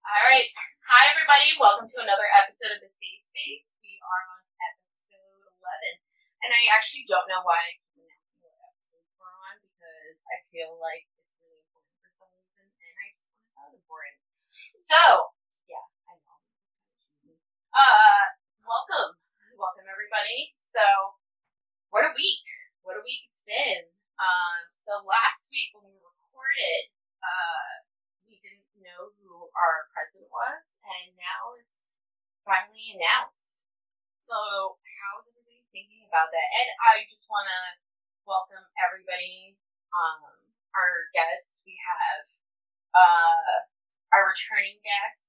All right. Hi, everybody. Welcome to another episode of The Safe Space. We are on episode 11. And I actually don't know why I keep announcing what episode we're on because I feel like it's really important for some reason and I just want to sound important. So, yeah, I know. Uh, welcome. Welcome, everybody. So, what a week. What a week it's been. Um, so last week when we recorded, uh, know who our president was, and now it's finally announced. So, how is everybody thinking about that? And I just want to welcome everybody. Um, our guests, we have uh, our returning guest,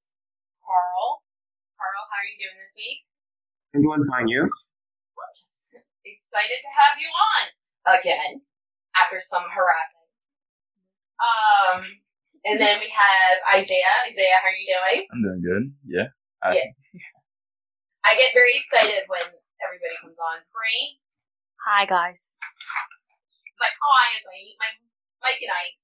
Carl. Carl, how are you doing this week? I'm doing fine, you? I'm just excited to have you on again after some harassment. Um, and then we have Isaiah. Isaiah, how are you doing? I'm doing good. Yeah. I, Yeah. I get very excited when everybody comes on. Bree, Hi guys. it's like, hi, as I eat my Mike and Ike.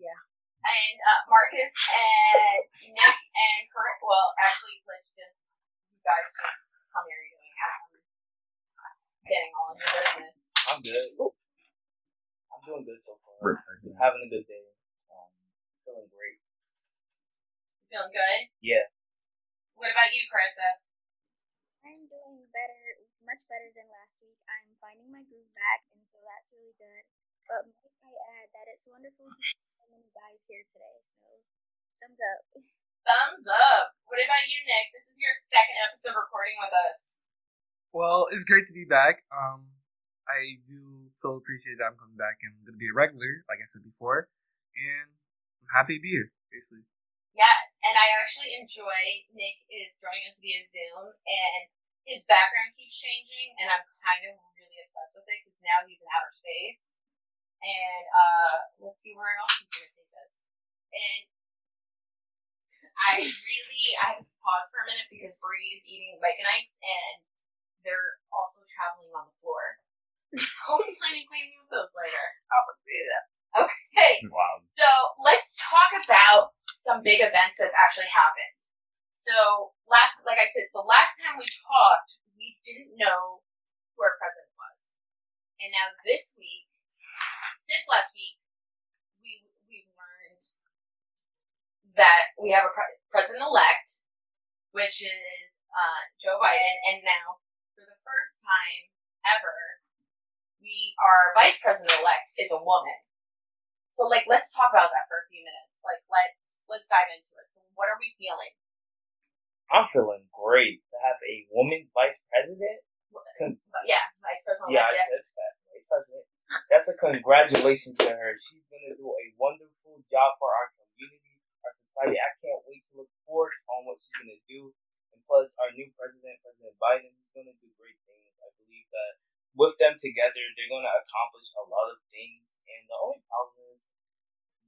Yeah. And uh, Marcus and Nick and Kurt. Well, actually, let's just you guys just tell me how you're doing as I'm getting all in your business. I'm good. I'm doing good so far. Perfect. Having a good day. Um, feeling great. Feeling good? Yeah. What about you, Carissa? I'm doing better, much better than last week. I'm finding my groove back, and so that's really good. But might I add that it's wonderful to see so many guys here today. So, thumbs up. Thumbs up. What about you, Nick? This is your second episode recording with us. Well, it's great to be back. Um, I do feel appreciated that I'm coming back and going to be a regular, like I said before, and I'm happy to be here, basically. Yes, and I actually enjoy Nick is joining us via Zoom, and his background keeps changing, and I'm kind of really obsessed with it because now he's in outer space. And uh, let's see where else he's gonna take us. And I really I have to pause for a minute because Bree is eating Mike and Ikes, and they're also traveling on the floor. I'll be on cleaning those later. I'll do that. Okay. Wow. So let's talk about some big events that's actually happened. So last, like I said, so last time we talked, we didn't know who our president was, and now this week, since last week, we we've learned that we have a pre- president elect, which is uh, Joe Biden, and now for the first time ever, we our vice president elect is a woman. So like let's talk about that for a few minutes. Like let let's dive into it. So what are we feeling? I'm feeling great to have a woman vice president. Yeah, vice president yeah. I said that. Vice president. That's a congratulations to her. She's gonna do a wonderful job for our community, our society. I can't wait to look forward on what she's gonna do. And plus, our new president, President Biden, he's gonna do great things. I believe that with them together, they're gonna accomplish a lot of things. And the only problem is,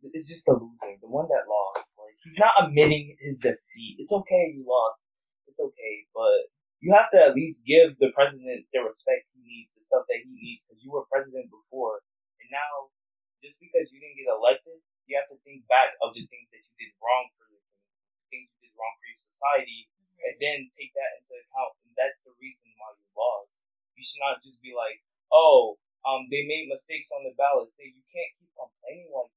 it's just the loser, the one that lost. Like he's not admitting his defeat. It's okay, you lost. It's okay, but you have to at least give the president the respect he needs, the stuff that he needs, because you were president before, and now just because you didn't get elected, you have to think back of the things that you did wrong for your things you did wrong for your society, and then take that into account. And that's the reason why you lost. You should not just be like, oh, um, they made mistakes on the ballot. Say you can't keep complaining like.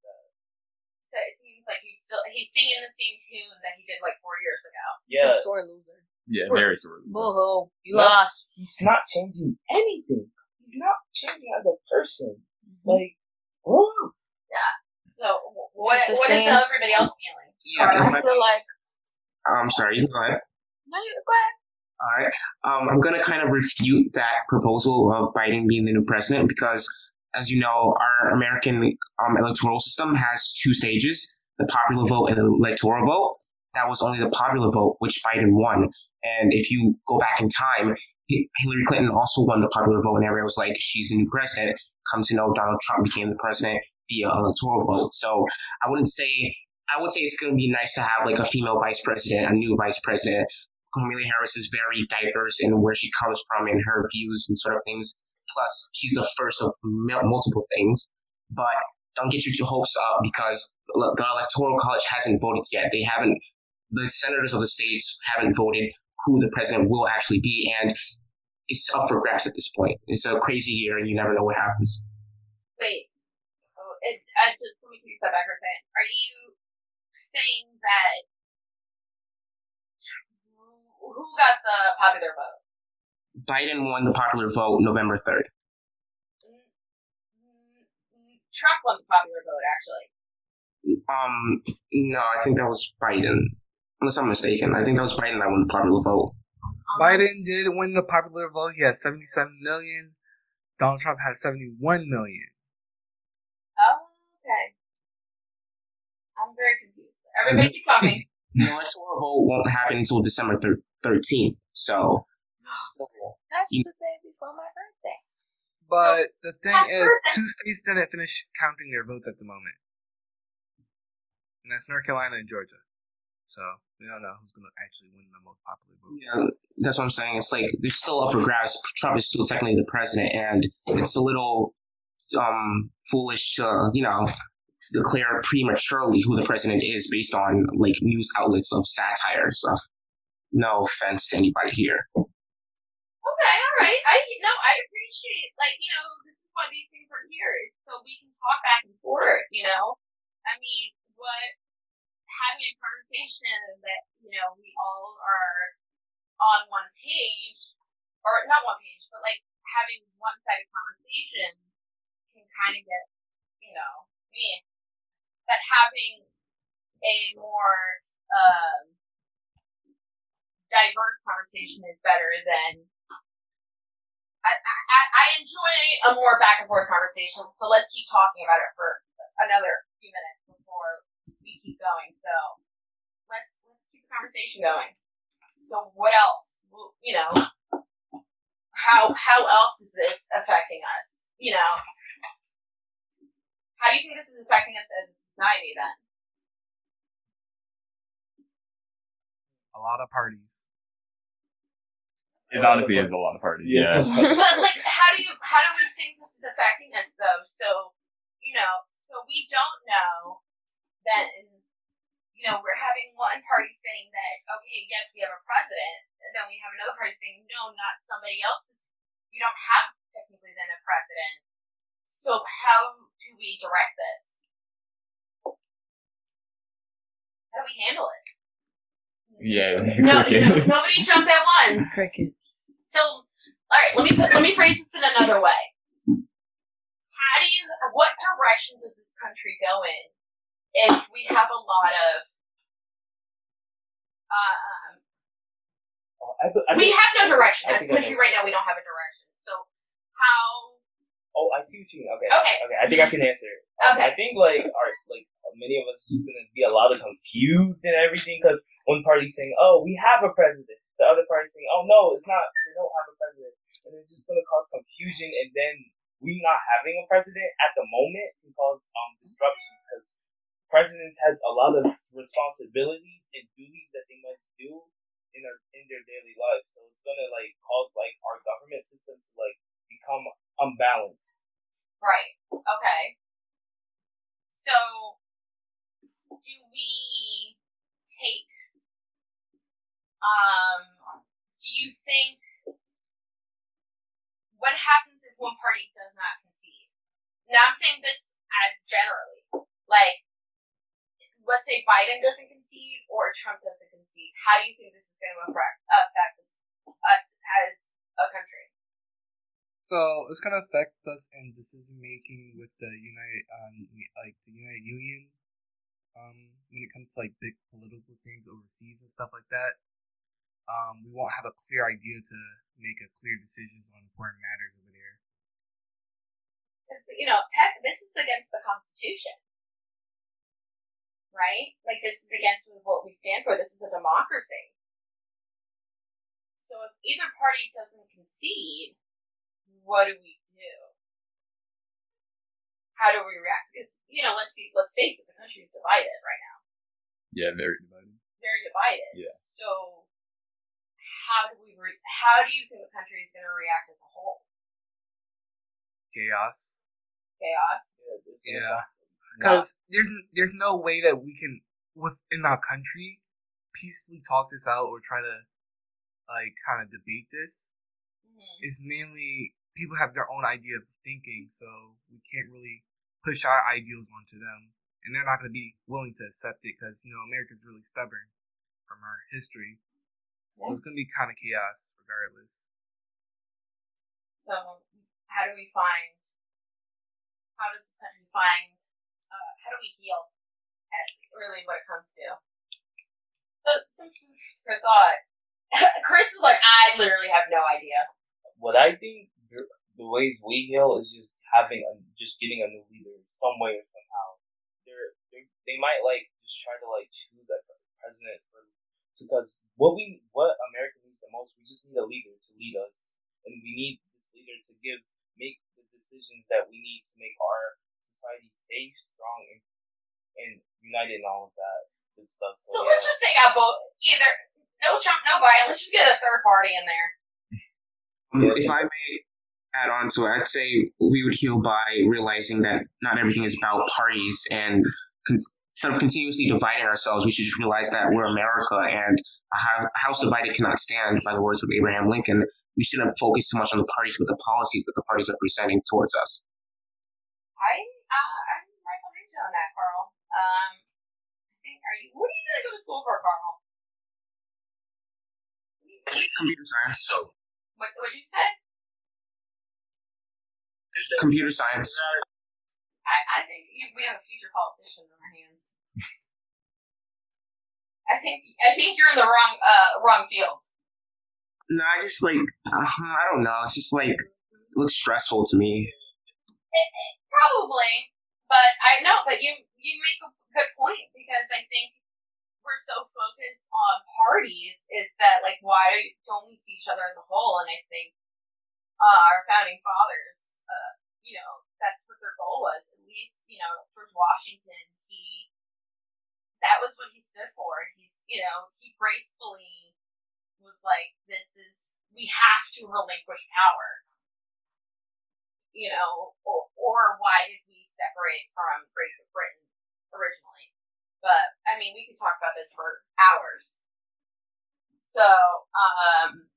So it seems like he's still he's singing the same tune that he did like four years ago. Yeah, He's a sore loser. Yeah, Sure. very sort of. Boo-hoo. You No. lost. he's not changing anything. He's not changing as a person. Like, bro, So wh- what It's just the what is same- everybody else feeling? Yeah, I feel like I'm sorry, you go ahead. no, you go ahead. All right. Um, I'm going to kind of refute that proposal of Biden being the new president because, as you know, our American um, electoral system has two stages the popular vote and the electoral vote. That was only the popular vote, which Biden won. And if you go back in time, Hillary Clinton also won the popular vote, and everyone was like, she's the new president. Come to know Donald Trump became the president via electoral vote. So I wouldn't say, I would say it's going to be nice to have like a female vice president, a new vice president. Kamala Harris is very diverse in where she comes from and her views and sort of things. Plus, she's the first of mul- multiple things. But don't get your hopes up because the the electoral college hasn't voted yet. They haven't the senators of the states haven't voted who the president will actually be, and it's up for grabs at this point. It's a crazy year, and you never know what happens. Wait. Oh, it, uh, just let me take a step back for a second. Are you saying that who got the popular vote? Biden won the popular vote November 3rd. Mm, mm, Trump won the popular vote, actually. Um, no, I think that was Biden. Unless I'm mistaken, I think that was Biden that won the popular vote. Um, Biden did win the popular vote. He had 77 million. Donald Trump had 71 million. Oh, okay. I'm very confused. Everybody keep talking. The electoral vote won't happen until December thir- 13th. So, still, That's You- the day before my birthday. But the thing is, birthday. two states didn't finish counting their votes at the moment. And that's North Carolina and Georgia. So, we don't know who's going to actually win the most popular vote. yeah, that's what I'm saying. It's like they're still up for grabs. Trump is still technically the president, and it's a little um foolish to you know declare prematurely who the president is based on like news outlets of satire and stuff. No offense to anybody here. Okay, all right. I no, I appreciate like you know this is why these things are here, is so we can talk back and forth. You know, I mean, what having a conversation that you know we all are on one page, or not one page, but like having one sided conversation can kind of get you know me, but having a more um diverse conversation is better than I, I, I enjoy a more back and forth conversation, so let's keep talking about it for another few minutes before we keep going. So let's let's keep the conversation going. So what else? You know, how how else is this affecting us? You know, how do you think this is affecting us as a society then? A lot of parties. It honestly is a lot of parties. Yeah. but like, how do you how do we think this is affecting us though? So you know, so we don't know that you know we're having one party saying that okay, yes, we have a president, and then we have another party saying no, not somebody else's. You don't have technically then a president. So how do we direct this? How do we handle it? Yeah. No, no, nobody jump at once. Cricket. So, all right, let me put, let me phrase this in another way. How do you? What direction does this country go in if we have a lot of? Um, Oh, I, I we think- have no direction as a country right now. We don't have a direction. So how? Oh, I see what you mean. Okay. Okay. Okay. I think I can answer. Um, Okay. I think like our like many of us are just gonna be a lot of confused and everything because one party's saying, "Oh, we have a president," the other party's saying, "Oh no, it's not. We don't have a president," and it's just gonna cause confusion. And then we not having a president at the moment can cause um disruptions because presidents has a lot of responsibilities and duties that they must do in their in their daily lives. So it's gonna like cause like our government system to like become unbalanced. Right. Okay. So, do we take? Um, do you think what happens if one party does not concede? Now, I'm saying this as generally, like, let's say Biden doesn't concede or Trump doesn't concede. How do you think this is going to affect affect us, as a country? So it's gonna affect us in decision making with the United, um, like the United Union, um, when it comes to like big political things overseas and stuff like that. Um, we won't have a clear idea to make a clear decision on important matters over there. Because you know, tech, this is against the Constitution, right? Like this is against what we stand for. This is a democracy. So if either party doesn't concede, what do we do? How do we react? Because you know, let's be let's face it, the country is divided right now, Yeah, very divided. very divided. Yeah. So how do we? Re- how do you think the country is going to react as a whole? Chaos. Chaos. Yeah. Because there's there's no way that we can within our country peacefully talk this out or try to like kind of debate this Mhm. is mainly people have their own idea of thinking, so we can't really push our ideals onto them, and they're not going to be willing to accept it because you know America's really stubborn from our history. So it's going to be kind of chaos regardless. So, how do we find? How does this country find? Uh, how do we heal? At really, what it comes to. So, some food for thought. Chris is like, I literally have no idea. What I think the, the ways we heal is just having a, just getting a new leader in some way or somehow. They're, they're they might like just try to like choose a president for because what we what America needs the most, we just need a leader to lead us, and we need this leader to give make the decisions that we need to make our society safe, strong, and and united, and all of that good stuff. So So, let's just take out both. Either no Trump, no Biden. Let's just get a third party in there. Um, If I may add on to it, I'd say we would heal by realizing that not everything is about parties, and con- instead of continuously dividing ourselves, we should just realize that we're America, and a house divided cannot stand. By the words of Abraham Lincoln, we shouldn't focus too much on the parties, but the policies that the parties are presenting towards us. I uh, I'm right behind you on that, Carl. Um, I think are you? What are you gonna go to school for, Carl? Computer science. So What what did you say? computer science. I, I think we have a future politician on our hands. I think I think you're in the wrong uh wrong field. No, I just like uh, I don't know. It's just like it looks stressful to me. Probably, but I know, but you you make a good point because I think we're so focused on parties is that like why don't we see each other as a whole? And I think uh, our founding fathers, uh, you know, that's what their goal was. Least you know George Washington, he that was what he stood for. He's you know he gracefully was like, this is we have to relinquish power you know, or, or why did we separate from Great Britain originally? But I mean, we could talk about this for hours. So, um,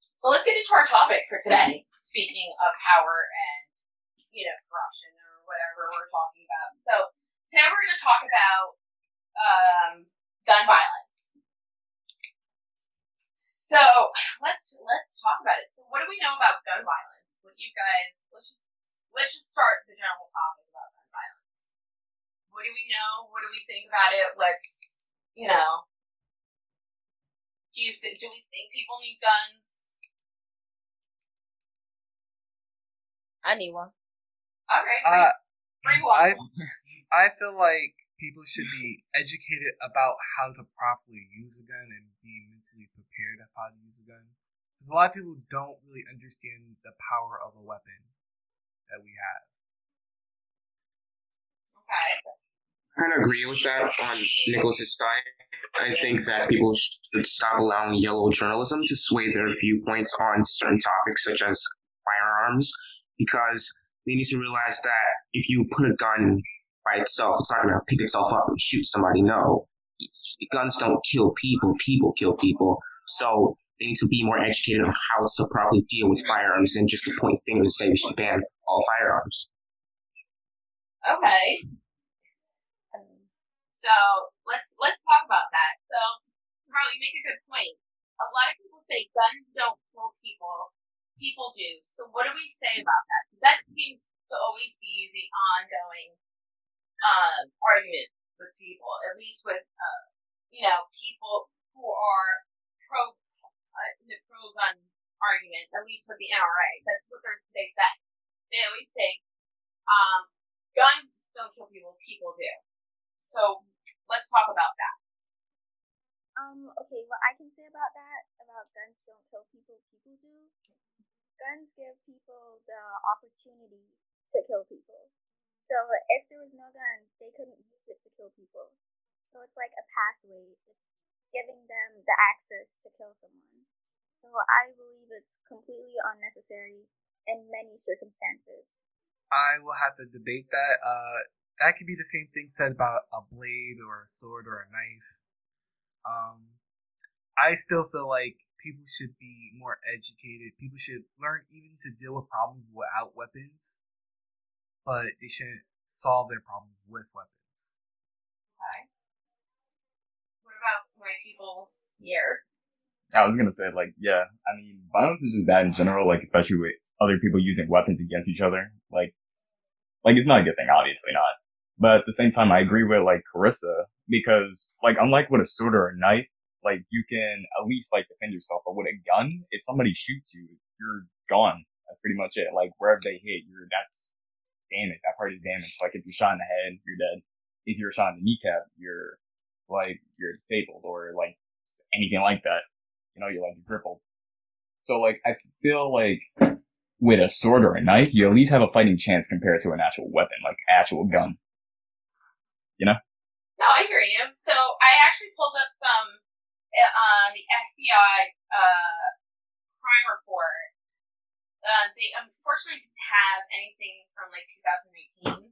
so let's get into our topic for today. Speaking of power and you know corruption or whatever we're talking about. So today we're going to talk about um, gun violence. So let's let's talk about it. So what do we know about gun violence? What do you guys let's just let's just start the general topic about gun violence. What do we know? What do we think about it? Let's you know. Do you th- do we think people need guns? I need one. Okay, Uh, free, free one. I I feel like people should be educated about how to properly use a gun and be mentally prepared of how to use a gun. Because a lot of people don't really understand the power of a weapon that we have. okay. I kind of agree with that on Nicholas's side. I think that people should stop allowing yellow journalism to sway their viewpoints on certain topics such as firearms because they need to realize that if you put a gun by itself, it's not going to pick itself up and shoot somebody. No. Guns don't kill people, people kill people. So they need to be more educated on how to properly deal with firearms than just to point fingers and say we should ban all firearms. Okay. So let's let's talk about that. So Carl, you make a good point. A lot of people say guns don't kill people. People do. So what do we say about that? That seems to always be the ongoing um, argument with people, at least with uh, you know people who are pro uh, the pro gun argument, at least with the NRA. That's what they say. They always say um, guns don't kill people, people do. So let's talk about that. Um, okay, what I can say about that, about guns don't kill people, people do. Guns give people the opportunity to kill people. So if there was no gun, they couldn't use it to kill people. So it's like a pathway. It's giving them the access to kill someone. So I believe it's completely unnecessary in many circumstances. I will have to debate that. Uh, that could be the same thing said about a blade or a sword or a knife. Um, I still feel like people should be more educated. People should learn even to deal with problems without weapons, but they shouldn't solve their problems with weapons. Okay. What about my people here? I was gonna say, like, yeah, I mean, violence is just bad in general, like, especially with other people using weapons against each other. Like, like, it's not a good thing, obviously not. But at the same time, I agree with, like, Carissa, because, like, unlike with a sword or a knife, like, you can at least, like, defend yourself. But with a gun, if somebody shoots you, you're gone. That's pretty much it. Like, wherever they hit, you're, that's damage. That part is damaged. Like, if you're shot in the head, you're dead. If you're shot in the kneecap, you're, like, you're disabled or, like, anything like that. You know, you're, like, crippled. So, like, I feel like with a sword or a knife, you at least have a fighting chance compared to an actual weapon, like actual gun. You know? No, I hear you. So I actually pulled up some on the FBI uh, crime report. Uh, they unfortunately didn't have anything from like 2018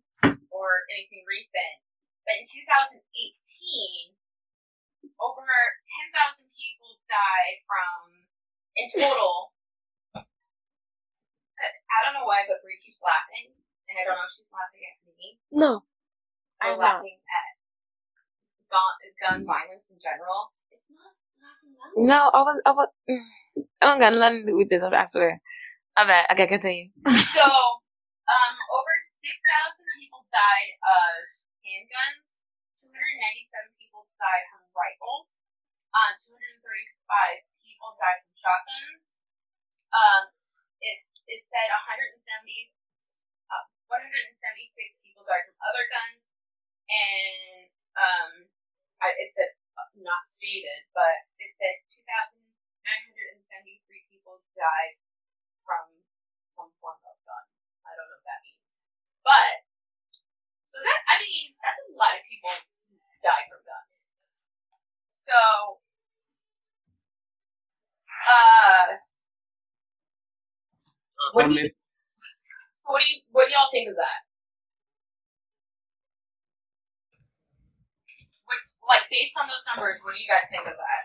or anything recent, but in 2018, over 10,000 people died from, in total, I don't know why, but Bree keeps laughing, and I don't know if she's laughing at me No. I'm not. laughing at gun, gun violence in general. It's not laughing at me. No, I was, I was, I don't got nothing to do with this, I swear. I bet. Okay, continue. So, um, over 6,000 people died of handguns. 297 people died from rifles. Uh, 235 people died from shotguns. Um, it, it said 170, uh, 176 people died from other guns. And, um, I, it said, not stated, but it said 2,973 people died from some form of gun. I don't know what that means. But, so that, I mean, that's a lot of people die from guns. So, uh, what do you, what do you, what do y'all think of that? Like, based on those numbers, what do you guys think of that?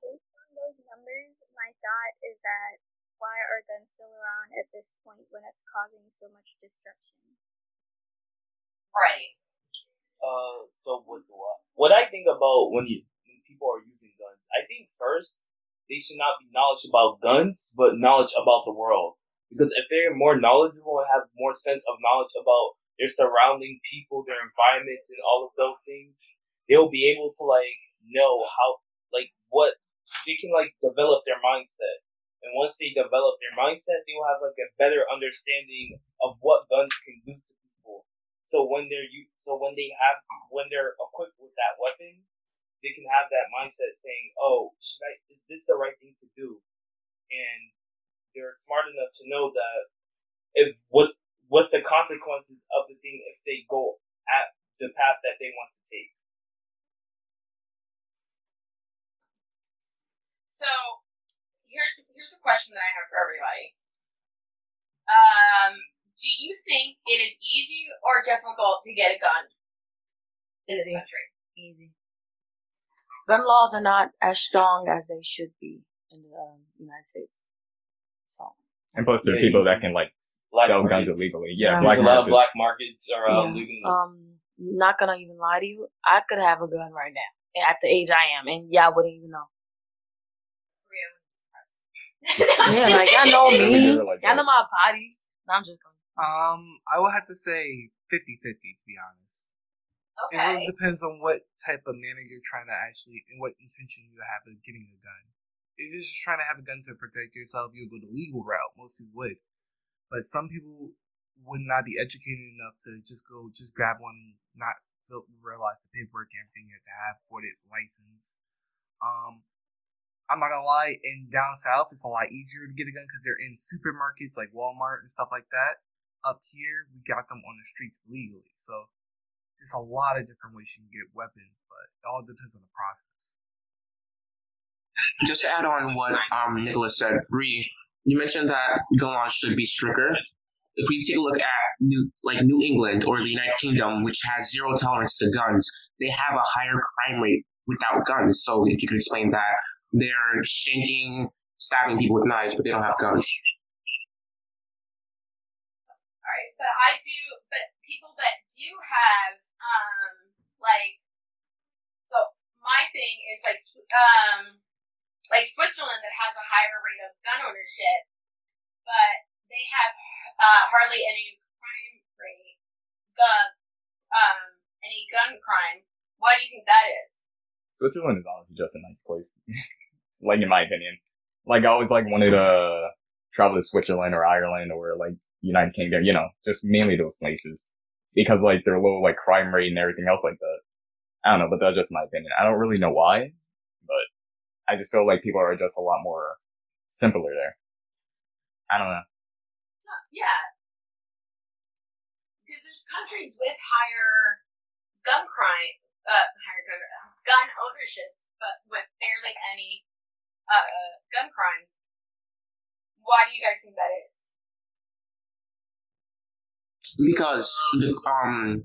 Based on those numbers, my thought is that why are guns still around at this point when it's causing so much destruction? Right. Uh, so what do I, what I think about when you when people are using guns, I think first they should not be knowledge about guns, but knowledge about the world. Because if they're more knowledgeable and have more sense of knowledge about their surrounding people, their environments, and all of those things, they'll be able to like know how like what they can like develop their mindset. And once they develop their mindset, they will have like a better understanding of what guns can do to people. So when they're u- so when they have when they're equipped with that weapon, they can have that mindset saying, "Oh, should I? Is this the right thing to do?" And they're smart enough to know that if what what's the consequences of the thing if they go at the path that they want to take. So here's here's a question that I have for everybody. Um, do you think it is easy or difficult to get a gun in this country? Easy. Gun laws are not as strong as they should be in the um, United States. So, And plus, there are people that can like Black sell guns illegally. Yeah, Yeah. black a lot of markets. black markets around Yeah. leaving. um, not gonna even lie to you, I could have a gun right now at the age I am, and y'all wouldn't even know. Yeah, like y'all know me, like y'all know my body. No, I'm just. Um, I would have to say 50-50 to be honest. Okay. It really depends on what type of manner you're trying to actually, and what intention you have of getting a gun. If you're just trying to have a gun to protect yourself, you'll go the legal route. Most people would, but some people would not be educated enough to just go, just grab one and not realize the paperwork and everything you have to have for it, license. Um, I'm not gonna lie, in down south, it's a lot easier to get a gun because they're in supermarkets like Walmart and stuff like that. Up here, we got them on the streets legally, so there's a lot of different ways you can get weapons, but it all depends on the process. just to add on what um, Nicholas said, Bree, you mentioned that gun laws should be stricter. If we take a look at New, like New England or the United Kingdom, which has zero tolerance to guns, they have a higher crime rate without guns. So if you could explain that, they're shanking, stabbing people with knives, but they don't have guns. All right, but I do. But people that do have, um, like, so my thing is like, um, like Switzerland that has a higher rate of gun ownership, but they have uh, hardly any crime rate, gun, um, any gun crime. Why do you think that is? Switzerland is honestly just a nice place. like in my opinion. Like I always like wanted to travel to Switzerland or Ireland or like United Kingdom, you know, just mainly those places. Because like their low like crime rate and everything else like that. I don't know, but that's just my opinion. I don't really know why, I just feel like people are just a lot more simpler there. I don't know. Yeah. Because there's countries with higher gun crime, uh, higher gun, gun ownership, but with barely any uh, gun crimes. Why do you guys think that is? Because the um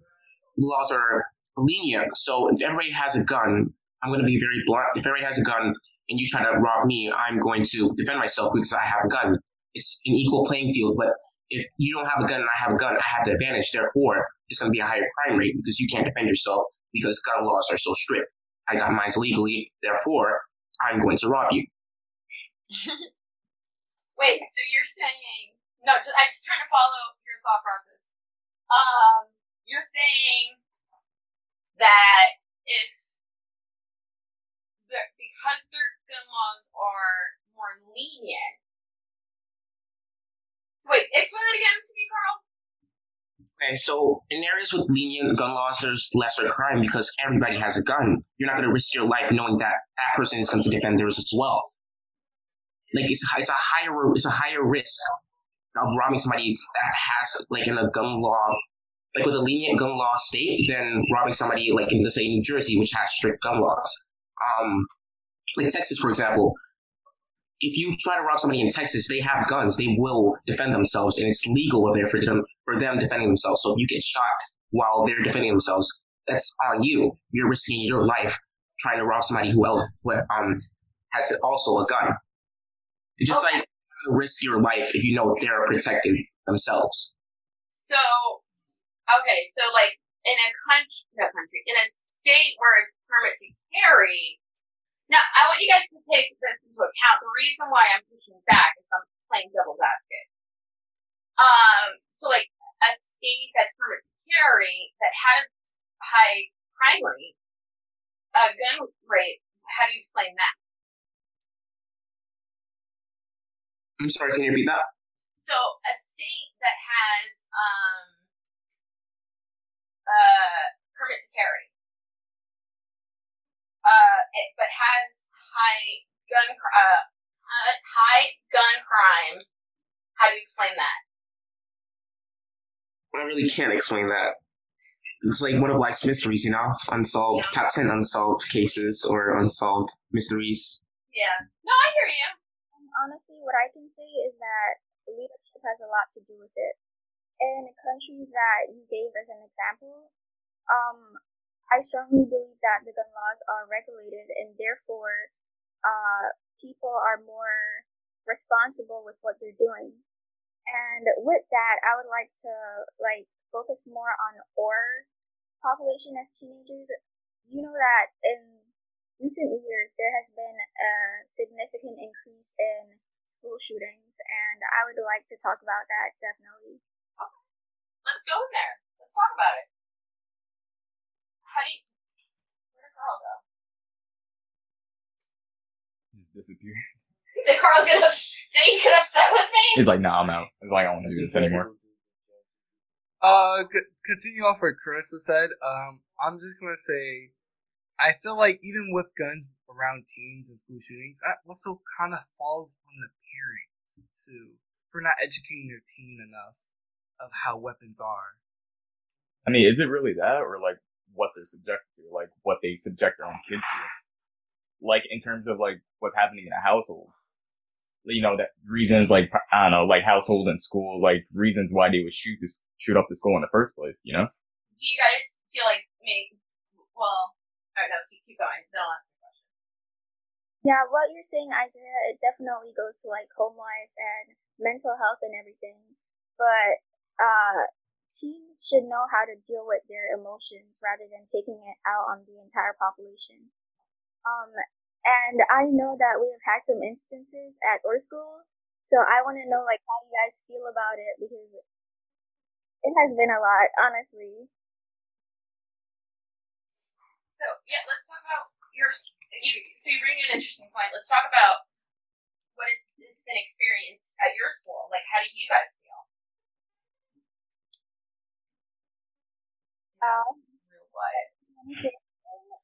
laws are lenient. So if everybody has a gun, I'm going to be very blunt. If everybody has a gun and you try to rob me, I'm going to defend myself because I have a gun. It's an equal playing field. But if you don't have a gun and I have a gun, I have the advantage. Therefore, it's going to be a higher crime rate because you can't defend yourself because gun laws are so strict. I got mine legally. Therefore, I'm going to rob you. Wait, so you're saying no? Just, I'm just trying to follow your thought process. Um, you're saying that if because their gun laws are more lenient. Wait, explain that again to me, Carl. Okay, so in areas with lenient gun laws, there's lesser crime because everybody has a gun. You're not going to risk your life knowing that that person is going to defend theirs as well. Like it's it's a higher it's a higher risk of robbing somebody that has like in a gun law, like with a lenient gun law state, than robbing somebody like in let's say New Jersey, which has strict gun laws. Um, like Texas, for example, if you try to rob somebody in Texas, they have guns. They will defend themselves, and it's legal over there for them for them defending themselves. So if you get shot while they're defending themselves, that's on you. You're risking your life trying to rob somebody who else um has also a gun. It's just Okay. like you risk your life if you know they're protecting themselves. So, okay, so like in a country, no country, in a state where it's permit to carry. Now, I want you guys to take this into account. The reason why I'm pushing back is I'm playing devil's advocate. Um, so like a state that's permit to carry that has high crime rate, uh, gun rate. How do you explain that? I'm sorry, can you repeat that? So a state that has um uh permit to carry, uh, it, but has high gun uh high gun crime. How do you explain that? I really can't explain that. It's like one of life's mysteries, you know? Unsolved, top 10 unsolved cases or unsolved mysteries. Yeah. No, I hear you. Um, honestly, what I can say is that leadership has a lot to do with it. In the countries that you gave as an example, um, I strongly believe that the gun laws are regulated and therefore, uh, people are more responsible with what they're doing. And with that, I would like to like focus more on our population as teenagers. You know that in recent years there has been a significant increase in school shootings, and I would like to talk about that definitely. Let's go in there. Let's talk about it. How do you? Just disappear. Did Carl get up? Did he get upset with me? He's like, nah, I'm out. He's like, I don't want to do this anymore. Uh, c- continue off what Carissa said. Um, I'm just gonna say, I feel like even with guns around teens and school shootings, that also kind of falls on the parents too for not educating their teen enough of how weapons are. I mean, is it really that, or like what they're subjected to, like what they subject their own kids to? Like in terms of like what's happening in a household, you know, that reasons like I don't know, like household and school, like reasons why they would shoot this shoot up the school in the first place. You know, Do you guys feel like maybe well, I don't know. Keep, keep going. Then I'll ask you a question. Yeah, what you're saying, Isaiah, it definitely goes to like home life and mental health and everything. But uh, teens should know how to deal with their emotions rather than taking it out on the entire population. Um, and I know that we have had some instances at our school, so I want to know like how you guys feel about it because it has been a lot, honestly. So yeah, let's talk about your. You, so you bring an interesting point. Let's talk about what it, it's been experienced at your school. Like, how do you guys feel? Um, Real quiet.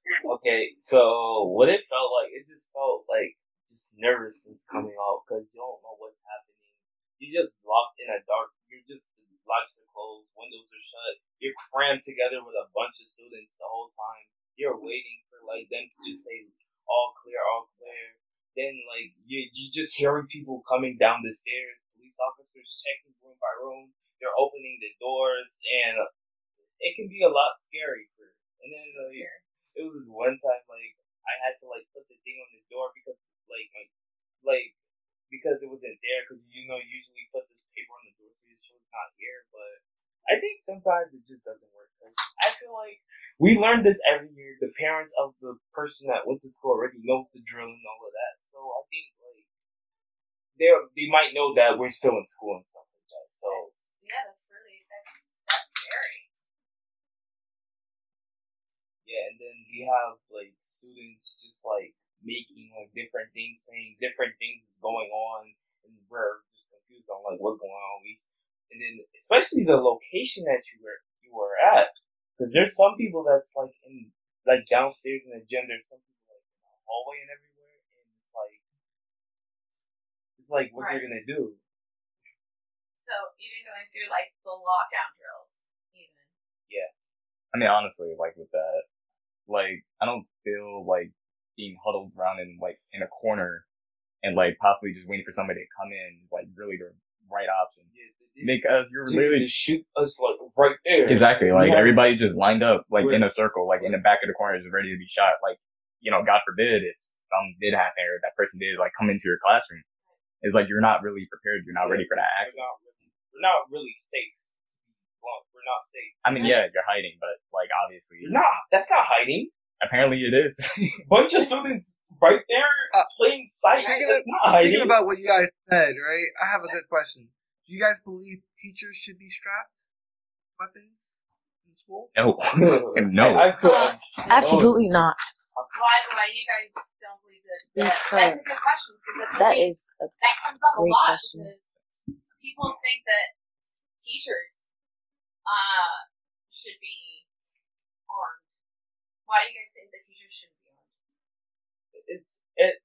Okay, so what it felt like, it just felt like just nervousness coming out because you don't know what's happening. You just locked in a dark. You're just lights are closed, windows are shut. You're crammed together with a bunch of students the whole time. You're waiting for like them to just say all clear, all clear. Then like you you just hearing people coming down the stairs. Police officers checking room by room. They're opening the doors, and it can be a lot scary. For and then like, it was one time like I had to like put the thing on the door because like like, like because it wasn't there because you know usually put this paper on the door so it shows not here but I think sometimes it just doesn't work 'cause I feel like we learn this every year. The parents of the person that went to school already knows the drill and all of that so I think like they they might know that we're still in school and stuff like that so That's, yeah, that's really that's that's scary. Yeah, and then we have like students just like making like different things, saying different things is going on, and we're just confused on like what's going on. We, and then especially the location that you were you were at, because there's some people that's like in like downstairs in the gym. There's some people like in the hallway and everywhere, and it's like it's like what Right. you're gonna do. So even going through like the lockdown drills, even. Yeah. I mean, honestly, like with that, like I don't feel like being huddled around in like in a corner and like possibly just waiting for somebody to come in is like really the right option Yeah, because you're literally just shoot us like right there. exactly like Yeah. everybody just lined up like Right. in a circle, like in the back of the corner, just ready to be shot. Like you know, God forbid if something did happen or that person did like come into your classroom, it's like you're not really prepared. You're not ready for that We're not, really, we're not really safe. To be blunt. We're not safe. I mean, yeah, you're hiding, but like obviously, You're not. That's not hiding. apparently it is. Bunch of students right there Uh, playing sight. speaking That's of- not hiding. Thinking about what you guys said, right? I have a good question. Do you guys believe teachers should be strapped weapons in school? no, no. I, I feel, Uh, Absolutely not. Why why you guys don't believe that? that- that's a good question because that's that a that comes up a lot question. because people think that teachers uh should be armed. Why do you guys think that teachers shouldn't be armed? it's it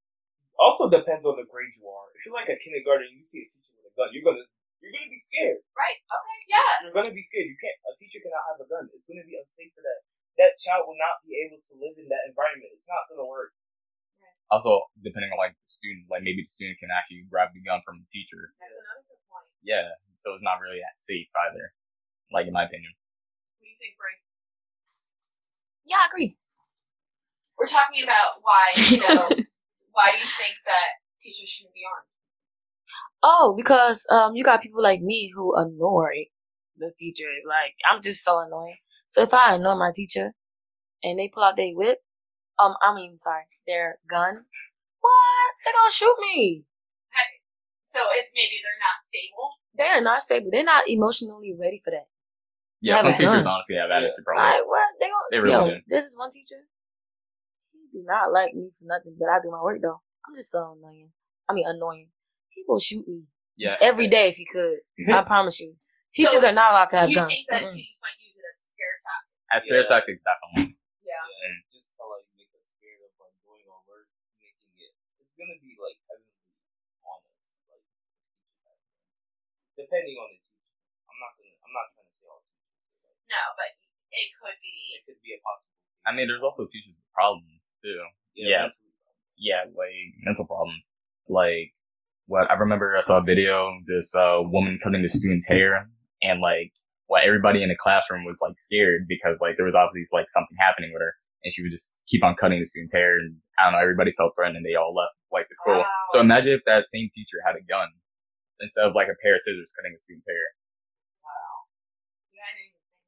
also depends on the grade you are. If you're like a kindergarten, you see a teacher with a gun, you're gonna you're gonna be scared. Right? Okay, yeah. You're gonna be scared. You can't. A teacher cannot have a gun. It's gonna be unsafe for that. That child will not be able to live in that environment. It's not gonna work. Also, depending on like the student, like maybe the student can actually grab the gun from the teacher. That's another good point. Yeah, so it's not really that safe either. Like in my opinion. What do you think, Bray? yeah, I agree. We're talking about why, you know, why do you think that teachers shouldn't be armed? Oh, because um, you got people like me who annoy the teachers. Like I'm just so annoying. So if I annoy my teacher and they pull out their whip, um, I mean, sorry, their gun, what? They're gonna shoot me. So if maybe they're not stable, They're not stable. They're not emotionally ready for that. Yeah, some a teachers gun. honestly have attitude Like problems. what? They gonna They really yo, do. This is one teacher. He do not like me for nothing, but I do my work though. I'm just so annoying. I mean annoying. He will shoot me Yeah, every day if he could. I promise you. Teachers are not allowed to have you guns. think that Mm-mm. teachers might use it as a scare tactic? as stereotypes, definitely. Yeah. And just to like make us scared of like doing our work, making it. It's gonna be like heavily on us, like teachers have depending on the teacher. I'm not gonna. I'm not trying to say all teachers. but, Like, No, but it could be. it could be a possibility. I mean, there's also teachers with problems too. yeah. mentally. Yeah, like mental problems. Like, what I remember, I saw a video. This uh woman cutting the student's hair, and like, what everybody in the classroom was like scared because like there was obviously like something happening with her, and she would just keep on cutting the student's hair, and I don't know, everybody felt threatened, and they all left like the school. Wow. So imagine if that same teacher had a gun instead of like a pair of scissors cutting a student's hair. Wow. Yeah, I didn't even think.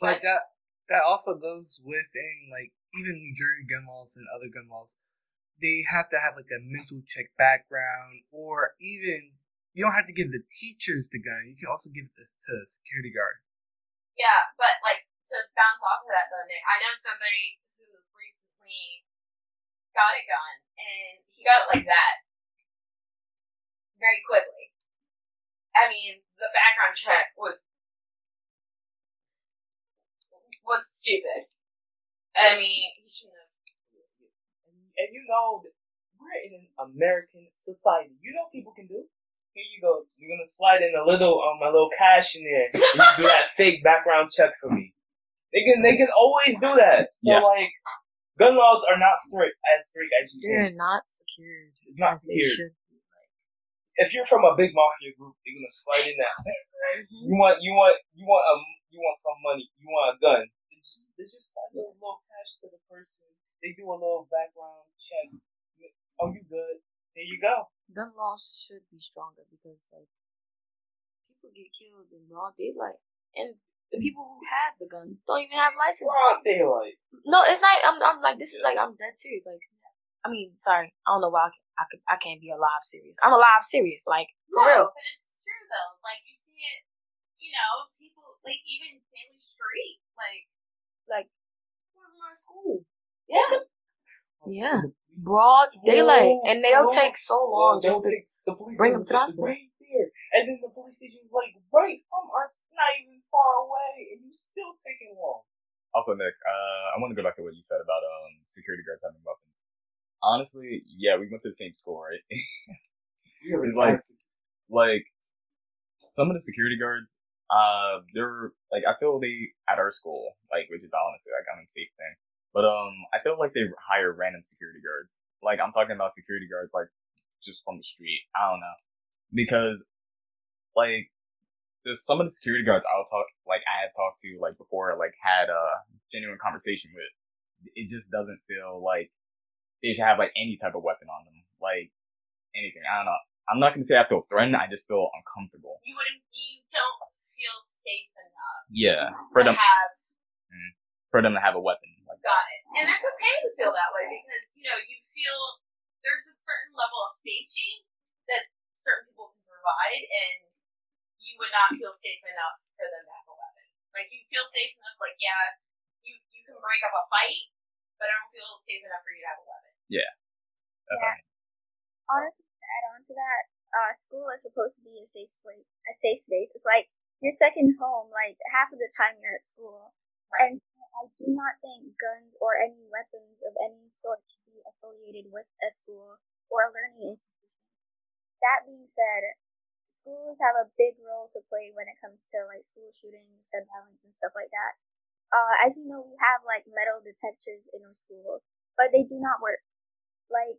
But that that also goes within like even New Jersey gun laws and other gun laws. They have to have like a mental check background, or even you don't have to give the teachers the gun. You can also give it to a security guard. Yeah, but like to bounce off of that though, Nick, I know somebody who recently got a gun and he got it like that very quickly. I mean, the background check was was stupid. I mean, he shouldn't have. And, and you know, that we're in an American society. You know, what people can do. Here you go. You're gonna slide in a little, um, a little cash in there. You do that fake background check for me. They can, they can always do that. So Yeah. like, gun laws are not strict as strict as you can. They're think. not secured. It's not secured. If you're from a big mafia group, you're gonna slide in that. Mhm. You want, you want, you want, um, you want some money. You want a gun. They just, like just a little cash to the person. They do a little background check. Oh, you good? There you go. Gun laws should be stronger because like people get killed in broad daylight, and the people who have the gun don't even have licenses. Broad daylight. No, it's not. I'm. I'm like this is like I'm dead serious. Like, I mean, sorry, I don't know why I, can, I could. I can't be alive serious. I'm alive serious. Like for no, real. but it's true though. Like you see it, you know, people like even Bailey Street, like Like my school. Yeah. yeah, broad daylight, Oh, and they'll oh. take so long They'll just to. take the police bring 'em to the hospital. Right there. And then the police station is like right from us, not even far away, and you still taking long. Also, Nick, uh, I want to go back to what you said about um security guards having weapons. Honestly, yeah, we went to the same school, right? You're like, like some of the security guards, uh, they're like I feel they at our school, like which is honestly like I'm in safe thing, but um, I feel like they hire random security guards. Like I'm talking about security guards, like just from the street. I don't know, because like there's some of the security guards I'll talk, like I have talked to, like before, like had a genuine conversation with. It just doesn't feel like they should have like any type of weapon on them, like anything. I don't know. I'm not gonna say I feel threatened. I just feel uncomfortable. You wouldn't, you don't safe enough Yeah, for them have for them to have a weapon. Like got it, and that's okay to feel that way because you know you feel there's a certain level of safety that certain people can provide, and you would not feel safe enough for them to have a weapon. Like you feel safe enough, like yeah, you you can break up a fight, but I don't feel safe enough for you to have a weapon. Yeah. that's Yeah. all. honestly, to add on to that, uh, school is supposed to be a safe place. A safe space. It's like your second home. Like half of the time you're at school, and I do not think guns or any weapons of any sort should be affiliated with a school or a learning institution. That being said, schools have a big role to play when it comes to like school shootings, gun violence, and stuff like that. Uh, as you know, we have like metal detectors in our school, but they do not work. Like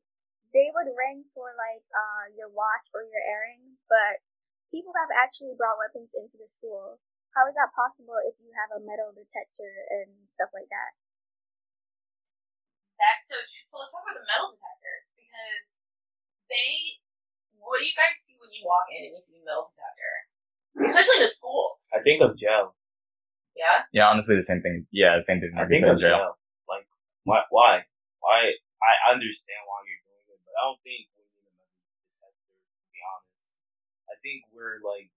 they would ring for like uh your watch or your airing, but people have actually brought weapons into the school. How is that possible if you have a metal detector and stuff like that? That's so true. So let's talk about the metal detector because they. What do you guys see when you walk in and you see a metal detector, especially in a school? I think of jail. Yeah. Yeah, honestly, the same thing. Yeah, the same thing. I Like think said, of jail. Like, why? Why? Why? I understand why you're doing it, but I don't think we need a metal detector. To be honest, I think we're like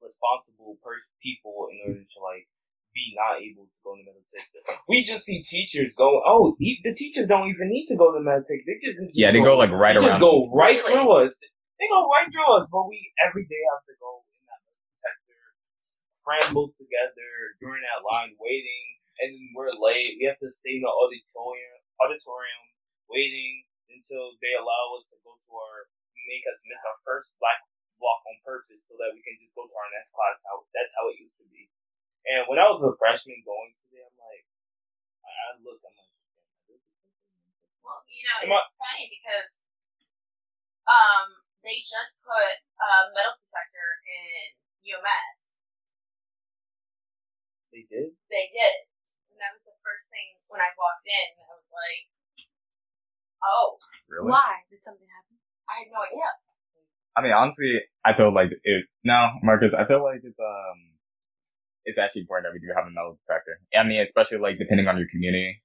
responsible per- people in order to like be not able to go to metal detector. We just see teachers go. Oh, e- the teachers don't even need to go to metal detector. They just Yeah, they go like right they around. just go right Really? through us. They go right through us, but we every day have to go in that metal detector, scramble together during that line waiting, and then we're late. We have to stay in the auditorium, auditorium waiting until they allow us to go to our make us miss our first black block on purpose so that we can just go to our next class. How that's how it used to be. And when I was a freshman going to them, I'm like, I, I looked, I'm like, Well, you know, Am I- it's funny because um they just put a metal detector in UMS. they did. They did, and that was the first thing when I walked in. I was like, oh, Really? Why did something happen? I had no idea. I mean, honestly, I feel like it. No, Marcus, I feel like it's um, it's actually important that we do have a metal detector. I mean, especially like depending on your community,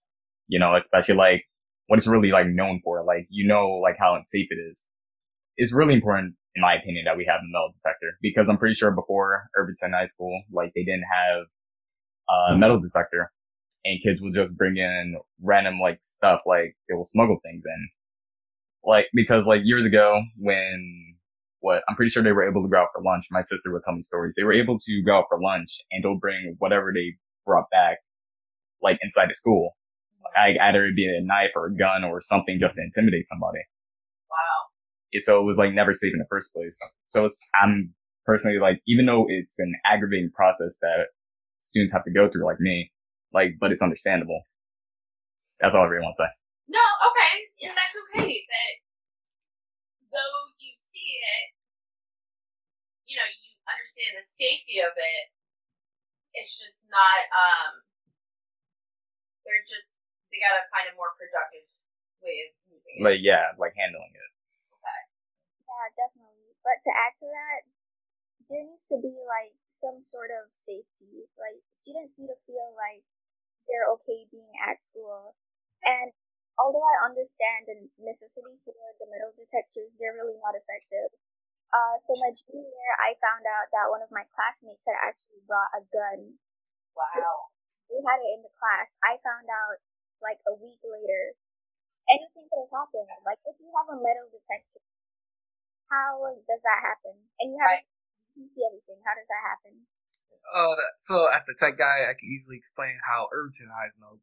you know, especially like what it's really like known for, like you know, like how unsafe it is. It's really important, in my opinion, that we have a metal detector because I'm pretty sure before Irvington High School, like they didn't have a metal detector, and kids will just bring in random like stuff, like they will smuggle things in, like because like years ago when what I'm pretty sure they were able to go out for lunch. My sister would tell me stories. They were able to go out for lunch and they'll bring whatever they brought back, like inside the school. Like either it be a knife or a gun or something just to intimidate somebody. Wow. So it was like never safe in the first place. So it's, I'm personally like, even though it's an aggravating process that students have to go through like me, like, but it's understandable. That's all I really want to say. No, okay, and that's okay. That though you see it, you know, you understand the safety of it. It's just not. Um, they're just they got to find a more productive way of using it. Like, yeah, like handling it. Yeah, definitely. But to add to that, there needs to be like some sort of safety. Like students need to feel like they're okay being at school. And although I understand the necessity for the metal detectors, they're really not effective. Uh, so my junior year, I found out that one of my classmates had actually brought a gun. wow. We had it in the class. I found out like a week later. Anything could have happened. Like if you have a metal detector, how does that happen? And you have Right. a, you see everything. How does that happen? Uh, so as the tech guy, I can easily explain how Irvington High is metal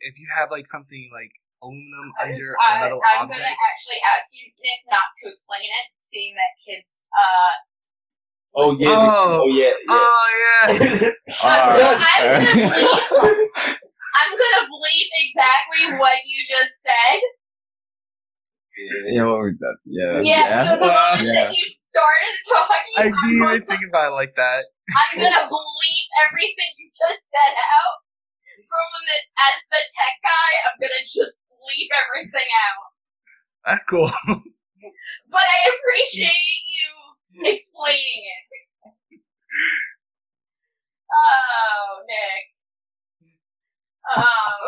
If you have like something like aluminum I, under a I, metal I'm object, gonna actually ask you, Nick, not to explain it, seeing that kids. Uh, Oh yeah. Oh. Oh yeah. yeah. oh yeah, I'm gonna Uh, believe. I'm gonna believe exactly what you just said. you know, that, yeah. Yeah. So the moment Yeah. that you started talking, I I'm didn't like, even think about it like that. I'm gonna believe everything you just said out. From the, as the tech guy, I'm gonna just bleep everything out. That's cool. But I appreciate you explaining it. Oh, Nick. Um,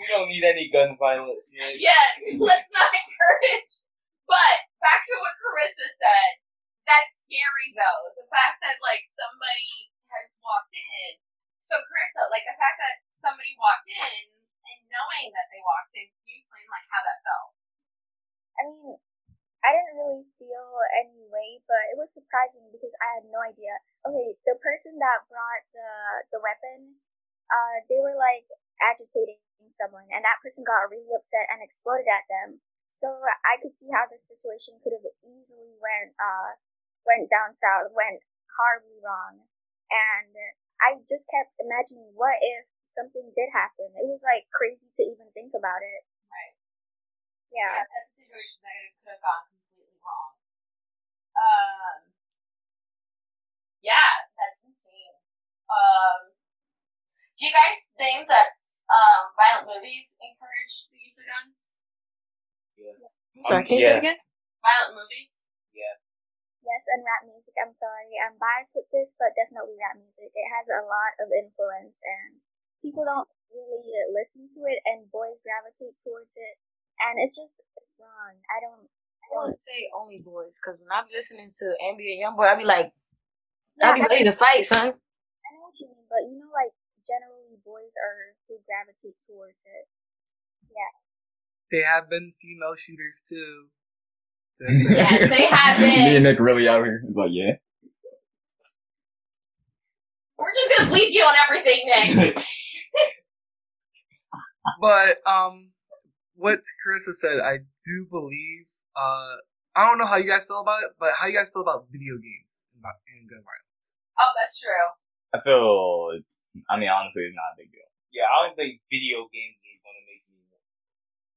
We don't need any gun violence. Nick. yeah, let's not encourage. But back to what Carissa said. That's scary though. The fact that like somebody has walked in. So Carissa, like the fact that somebody walked in and knowing that they walked in, can you explain like how that felt? I mean, I didn't really feel any way, but it was surprising because I had no idea. Okay, the person that brought the the weapon, uh, they were like agitating someone, and that person got really upset and exploded at them. So I could see how the situation could have easily went uh went down south, went horribly wrong, and I just kept imagining what if something did happen. It was like crazy to even think about it. Right. Yeah. Yeah, that's a situation that could have gone completely wrong. Um, yeah, that's insane. Um, do you guys think that um, violent movies encourage the use of guns? I'm sorry, Um, can you say it again? Violent movies? Yeah. Yes, and rap music. I'm sorry, I'm biased with this, but definitely rap music. It has a lot of influence, and people don't really listen to it, and boys gravitate towards it, and it's just it's wrong. I don't. I I don't. wouldn't say only boys, because when I be listening to NBA Youngboy, I'd be like, Yeah, I be ready to fight, son. I know what you mean, but you know, like generally, boys are who gravitate towards it. Yeah. They have been female shooters too. Yes, they have Me and Nick really out here. It's like, yeah. We're just gonna bleep you on everything, Nick. But um, what Carissa said, I do believe. Uh, I don't know how you guys feel about it, but how you guys feel about video games and, gun violence? oh, that's true. I feel it's, I mean, honestly, it's not a big deal. Yeah, I don't think video games are gonna make you.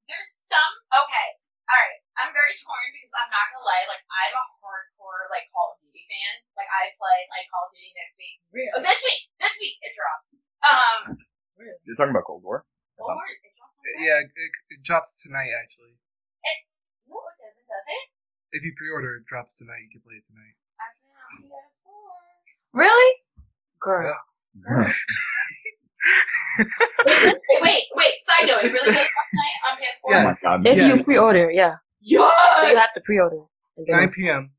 There's some okay. All right, I'm very torn because I'm not gonna lie. Like I'm a hardcore like Call of Duty fan. Like I play like Call of Duty next week. Oh, this week, this week it drops. Um, You're talking about Cold War? Cold War, it drops on Yeah, it, it drops tonight actually. No, it doesn't, does it? If you pre-order, it drops tonight. You can play it tonight. Actually, on PS4. Really? Girl. Yeah. wait, wait, wait, side note, it really does drop tonight on PS4? Oh my god. If Yeah. you pre-order, yeah. Yes! So you have to pre-order. And then, 9 p.m.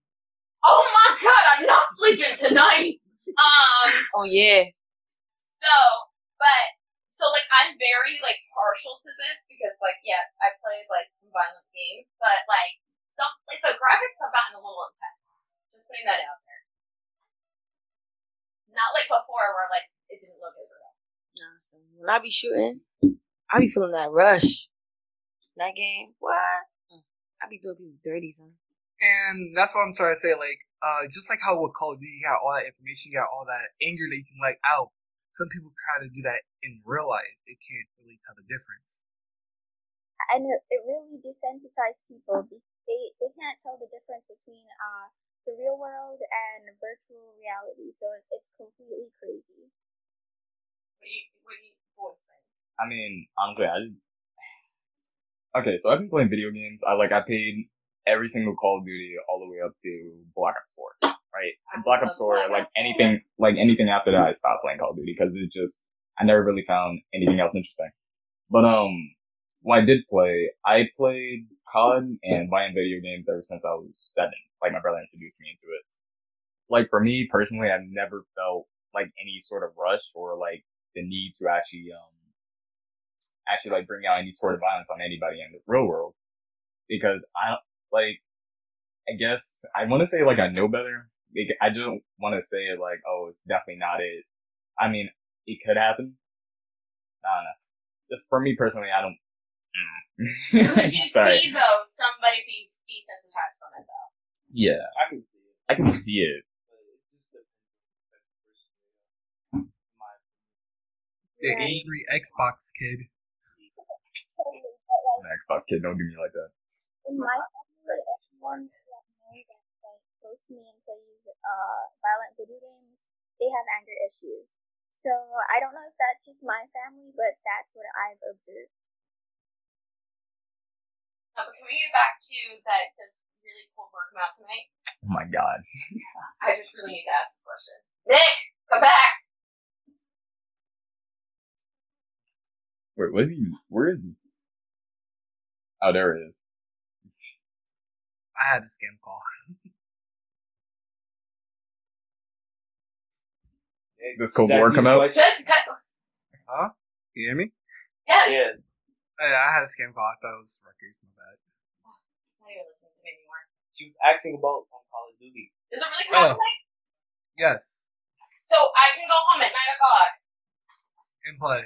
Oh my god, I'm not sleeping tonight! Um, oh yeah. so, but, so like, I'm very, like, partial to this because, like, yes, I played, like, some violent games, but, like, some, like, the graphics have gotten a little intense. Just putting that out there. Not like before where, like, it didn't look as real. Nah, so when I be shooting, I be feeling that rush. That game, what? I be doing people dirty, son. And that's what I'm trying to say. Like, uh, just like how with Call of Duty, you got all that information, you got all that anger that you can let out. Some people try to do that in real life. They can't really tell the difference. and it, it really desensitized people. be- They they can't tell the difference between uh the real world and virtual reality. So it, it's completely crazy. What do you, what do you boys think? I mean, honestly, I just... Okay, so I've been playing video games. I like, I paid every single Call of Duty all the way up to Black Ops 4, right? And Black Ops 4, like anything, like anything after that, I stopped playing Call of Duty because it just, I never really found anything else interesting. But, um, when I did play, I played COD and buying video games ever since I was seven. Like my brother introduced me into it. Like for me personally, I've never felt like any sort of rush or like the need to actually, um, actually like bring out any sort of violence on anybody in the real world. Because I don't, like, I guess I want to say like I know better. Like, I don't want to say it like, oh, it's definitely not it. I mean, it could happen. I don't know. Just for me personally, I don't. Could you Mm. Sorry. see, though, somebody be desensitized from it, though? Yeah, I can see it, I can see it. but it just depends on the person. you know. My The Right. angry Xbox kid. Totally, but Xbox kid, don't do me like that. in my family, everyone that I know like close to me and plays uh violent video games, they have anger issues. So I don't know if that's just my family, but that's what I've observed. No, but can we get back to that this really cool book come out tonight? Oh my god. I just really need to ask this question. Nick, come back! Wait, what is he? Where is he? Oh, there it is. I had a scam call. This Cold That's War come out? question? Just cut. Huh? You hear me? Yes! Yeah. Uh, I had a scam call. I thought it was Rutgers. My bad. He's not even listening to me anymore. She was asking about on Call of Duty. Does it really come out Oh. tonight? Yes. So I can go home at 9 o'clock. In play.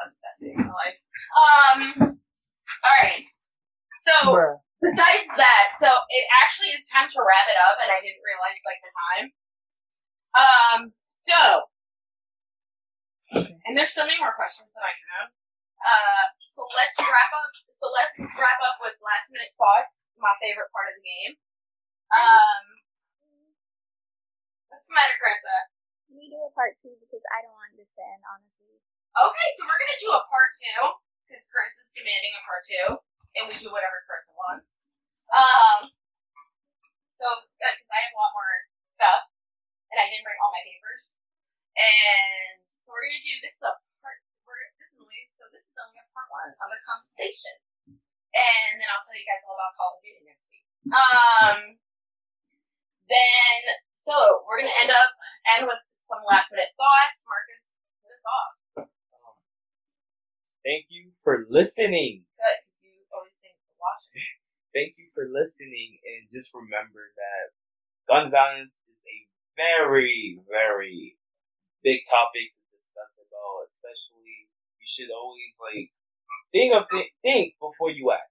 That's the best day of my life. Um, alright. So, Bruh. besides that, so it actually is time to wrap it up, and I didn't realize like the time. Um, so, and there's so many more questions that I have. Uh, so let's wrap up. So let's wrap up with last minute thoughts. My favorite part of the game. Um, what's the matter, Carissa? We do a part two because I don't want this to end, honestly. Okay, so we're gonna do a part two because Chris is demanding a part two, and we do whatever Chris wants. Um, so because I have a lot more stuff, and I didn't bring all my papers, and so we're gonna do this is a part. We're this is so this is only a part one of a conversation, and then I'll tell you guys all about Call of Duty next week. Um, then so we're gonna end up end with some last minute thoughts. Marcus, put us off. Thank you for listening. Good, because you always think to watch it. Thank you for listening, and just remember that gun violence is a very, very big topic to discuss about. Especially, you should always like think of thi- think before you act.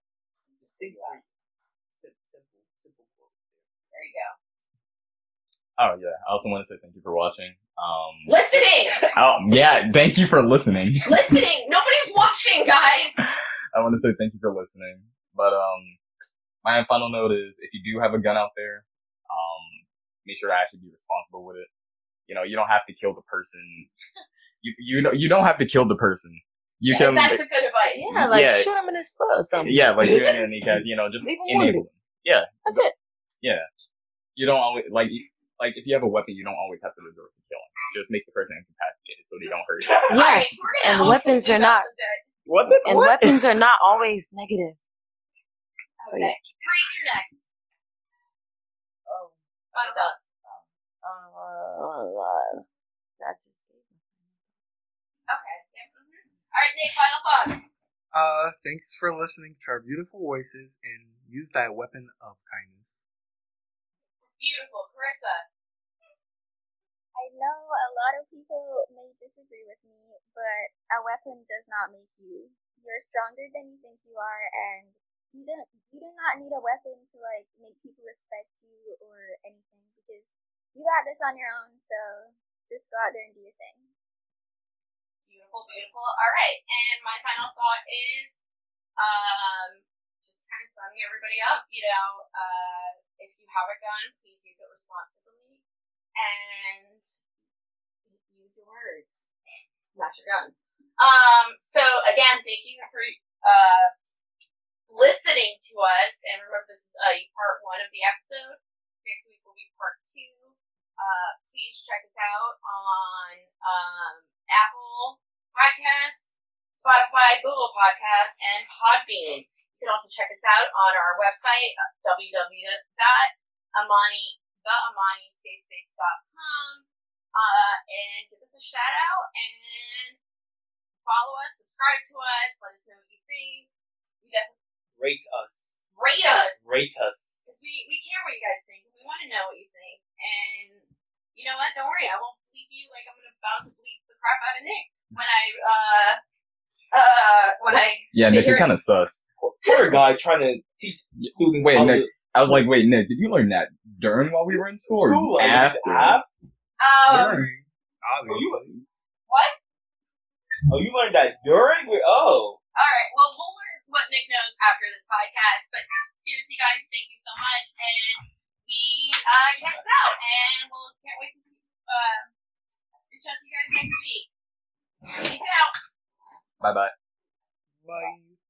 Just think first. Sim- Simple, simple quote. There you go. Oh yeah. I also want to say thank you for watching. Um. Listening! Oh yeah. Thank you for listening. Listening! Nobody's watching, guys! I want to say thank you for listening. But um, my final note is if you do have a gun out there, um, make sure to actually be responsible with it. You know, you don't have to kill the person You you don't you don't have to kill the person. You can That's a good advice. Yeah, like Yeah. shoot him in his foot or something. yeah, like shooting in the kneecap. You know, just Leave him enable him. Yeah, That's it. yeah. You don't always like you- like if you have a weapon, you don't always have to resort to killing. Just make the person incapacitated so they don't hurt you. Yeah. Alright, so we're gonna And weapons are not- this. What? The, And weapons are not always negative. So Okay. yeah. Break your necks. Oh. Final thoughts. Uh, that just Okay. Yeah. mhm. All right, Nate. Final thoughts. Uh, thanks for listening to our beautiful voices and use that weapon of kindness. Beautiful, Carissa. Know a lot of people may disagree with me, but a weapon does not make you. You're stronger than you think you are, and you don't. You do not need a weapon to like make people respect you or anything because you got this on your own. So just go out there and do your thing. Beautiful, beautiful. All right, and my final thought is, um, just kind of summing everybody up. You know, uh, if you have a gun, please use it responsibly, and words, not your gun. Um. So again, thank you for uh listening to us, and remember this is uh part one of the episode. Next week will be part two. Uh, please check us out on um, Apple Podcasts, Spotify, Google Podcasts, and Podbean. You can also check us out on our website, www.amani.amanisafespace.com, uh, and give us a shout out and follow us, subscribe to us, let us know what you think. We definitely Rate us. rate us Rate us. because we, we care what you guys think. We want to know what you think. And you know what? Don't worry, I won't bleep you like I'm gonna bounce bleep the crap out of Nick when I uh uh when I yeah, Nick, you're kind of sus. Poor guy trying to teach students. Wait, how Nick. to- I was like, wait, Nick, did you learn that during while we were in school or School, like, after? Af- um During, obviously. what? Oh, you learned that during? We- Oh. All right, well we'll learn what Nick knows after this podcast. But seriously, guys, thank you so much, and we uh check us out, and we'll can't wait to uh reach you guys next week. Peace out. Bye bye bye.